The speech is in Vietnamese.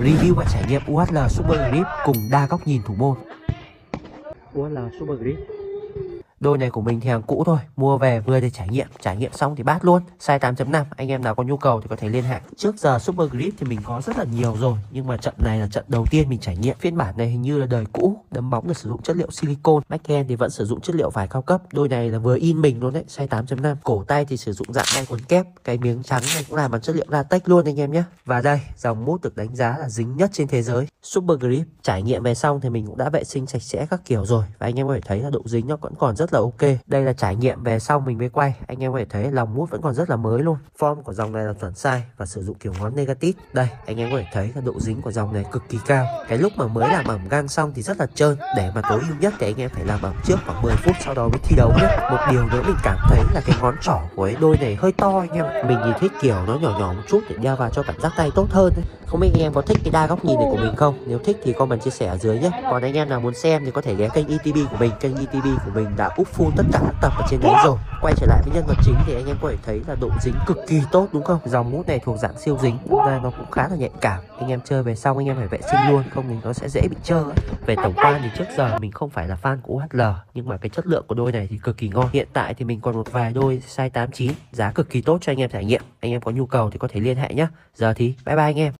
review và trải nghiệm UHL Super Grip cùng đa góc nhìn thủ môn. UHL Super Grip Đôi này của mình thì hàng cũ thôi, mua về vừa để trải nghiệm, trải nghiệm xong thì bát luôn. Size 8.5, anh em nào có nhu cầu thì có thể liên hệ. Trước giờ Super Grip thì mình có rất là nhiều rồi, nhưng mà trận này là trận đầu tiên mình trải nghiệm. Phiên bản này hình như là đời cũ, đấm bóng là sử dụng chất liệu silicone, backhand thì vẫn sử dụng chất liệu vải cao cấp. Đôi này là vừa in mình luôn đấy, size 8.5. Cổ tay thì sử dụng dạng tay quấn kép, cái miếng trắng này cũng làm bằng chất liệu latex luôn anh em nhé. Và đây, dòng mút được đánh giá là dính nhất trên thế giới. Super Grip trải nghiệm về xong thì mình cũng đã vệ sinh sạch sẽ các kiểu rồi và anh em có thể thấy là độ dính nó vẫn còn rất là ok. Đây là trải nghiệm về sau mình mới quay. Anh em có thể thấy lòng mút vẫn còn rất là mới luôn. Form của dòng này là chuẩn sai và sử dụng kiểu ngón negative. Đây, anh em có thể thấy là độ dính của dòng này cực kỳ cao. Cái lúc mà mới làm ẩm gang xong thì rất là trơn. Để mà tối ưu nhất thì anh em phải làm ẩm trước khoảng 10 phút sau đó mới thi đấu nhé. Một điều nữa mình cảm thấy là cái ngón trỏ của ấy đôi này hơi to anh em mình thì thích kiểu nó nhỏ nhỏ một chút để đeo vào cho cảm giác tay tốt hơn không biết anh em có thích cái đa góc nhìn này của mình không? Nếu thích thì comment chia sẻ ở dưới nhé còn anh em nào muốn xem thì có thể ghé kênh ETB của mình. Kênh ETB của mình đã úp full tất cả các tập ở trên đấy rồi. Quay trở lại với nhân vật chính thì anh em có thể thấy là độ dính cực kỳ tốt đúng không? Dòng mút này thuộc dạng siêu dính. Ra nó cũng khá là nhạy cảm. Anh em chơi về xong anh em phải vệ sinh luôn không thì nó sẽ dễ bị trơ về tổng quan thì trước giờ mình không phải là fan của UHL nhưng mà cái chất lượng của đôi này thì cực kỳ ngon. Hiện tại thì mình còn một vài đôi size 89 giá cực kỳ tốt cho anh em trải nghiệm. Anh em có nhu cầu thì có thể liên hệ nhé giờ thì bye bye anh em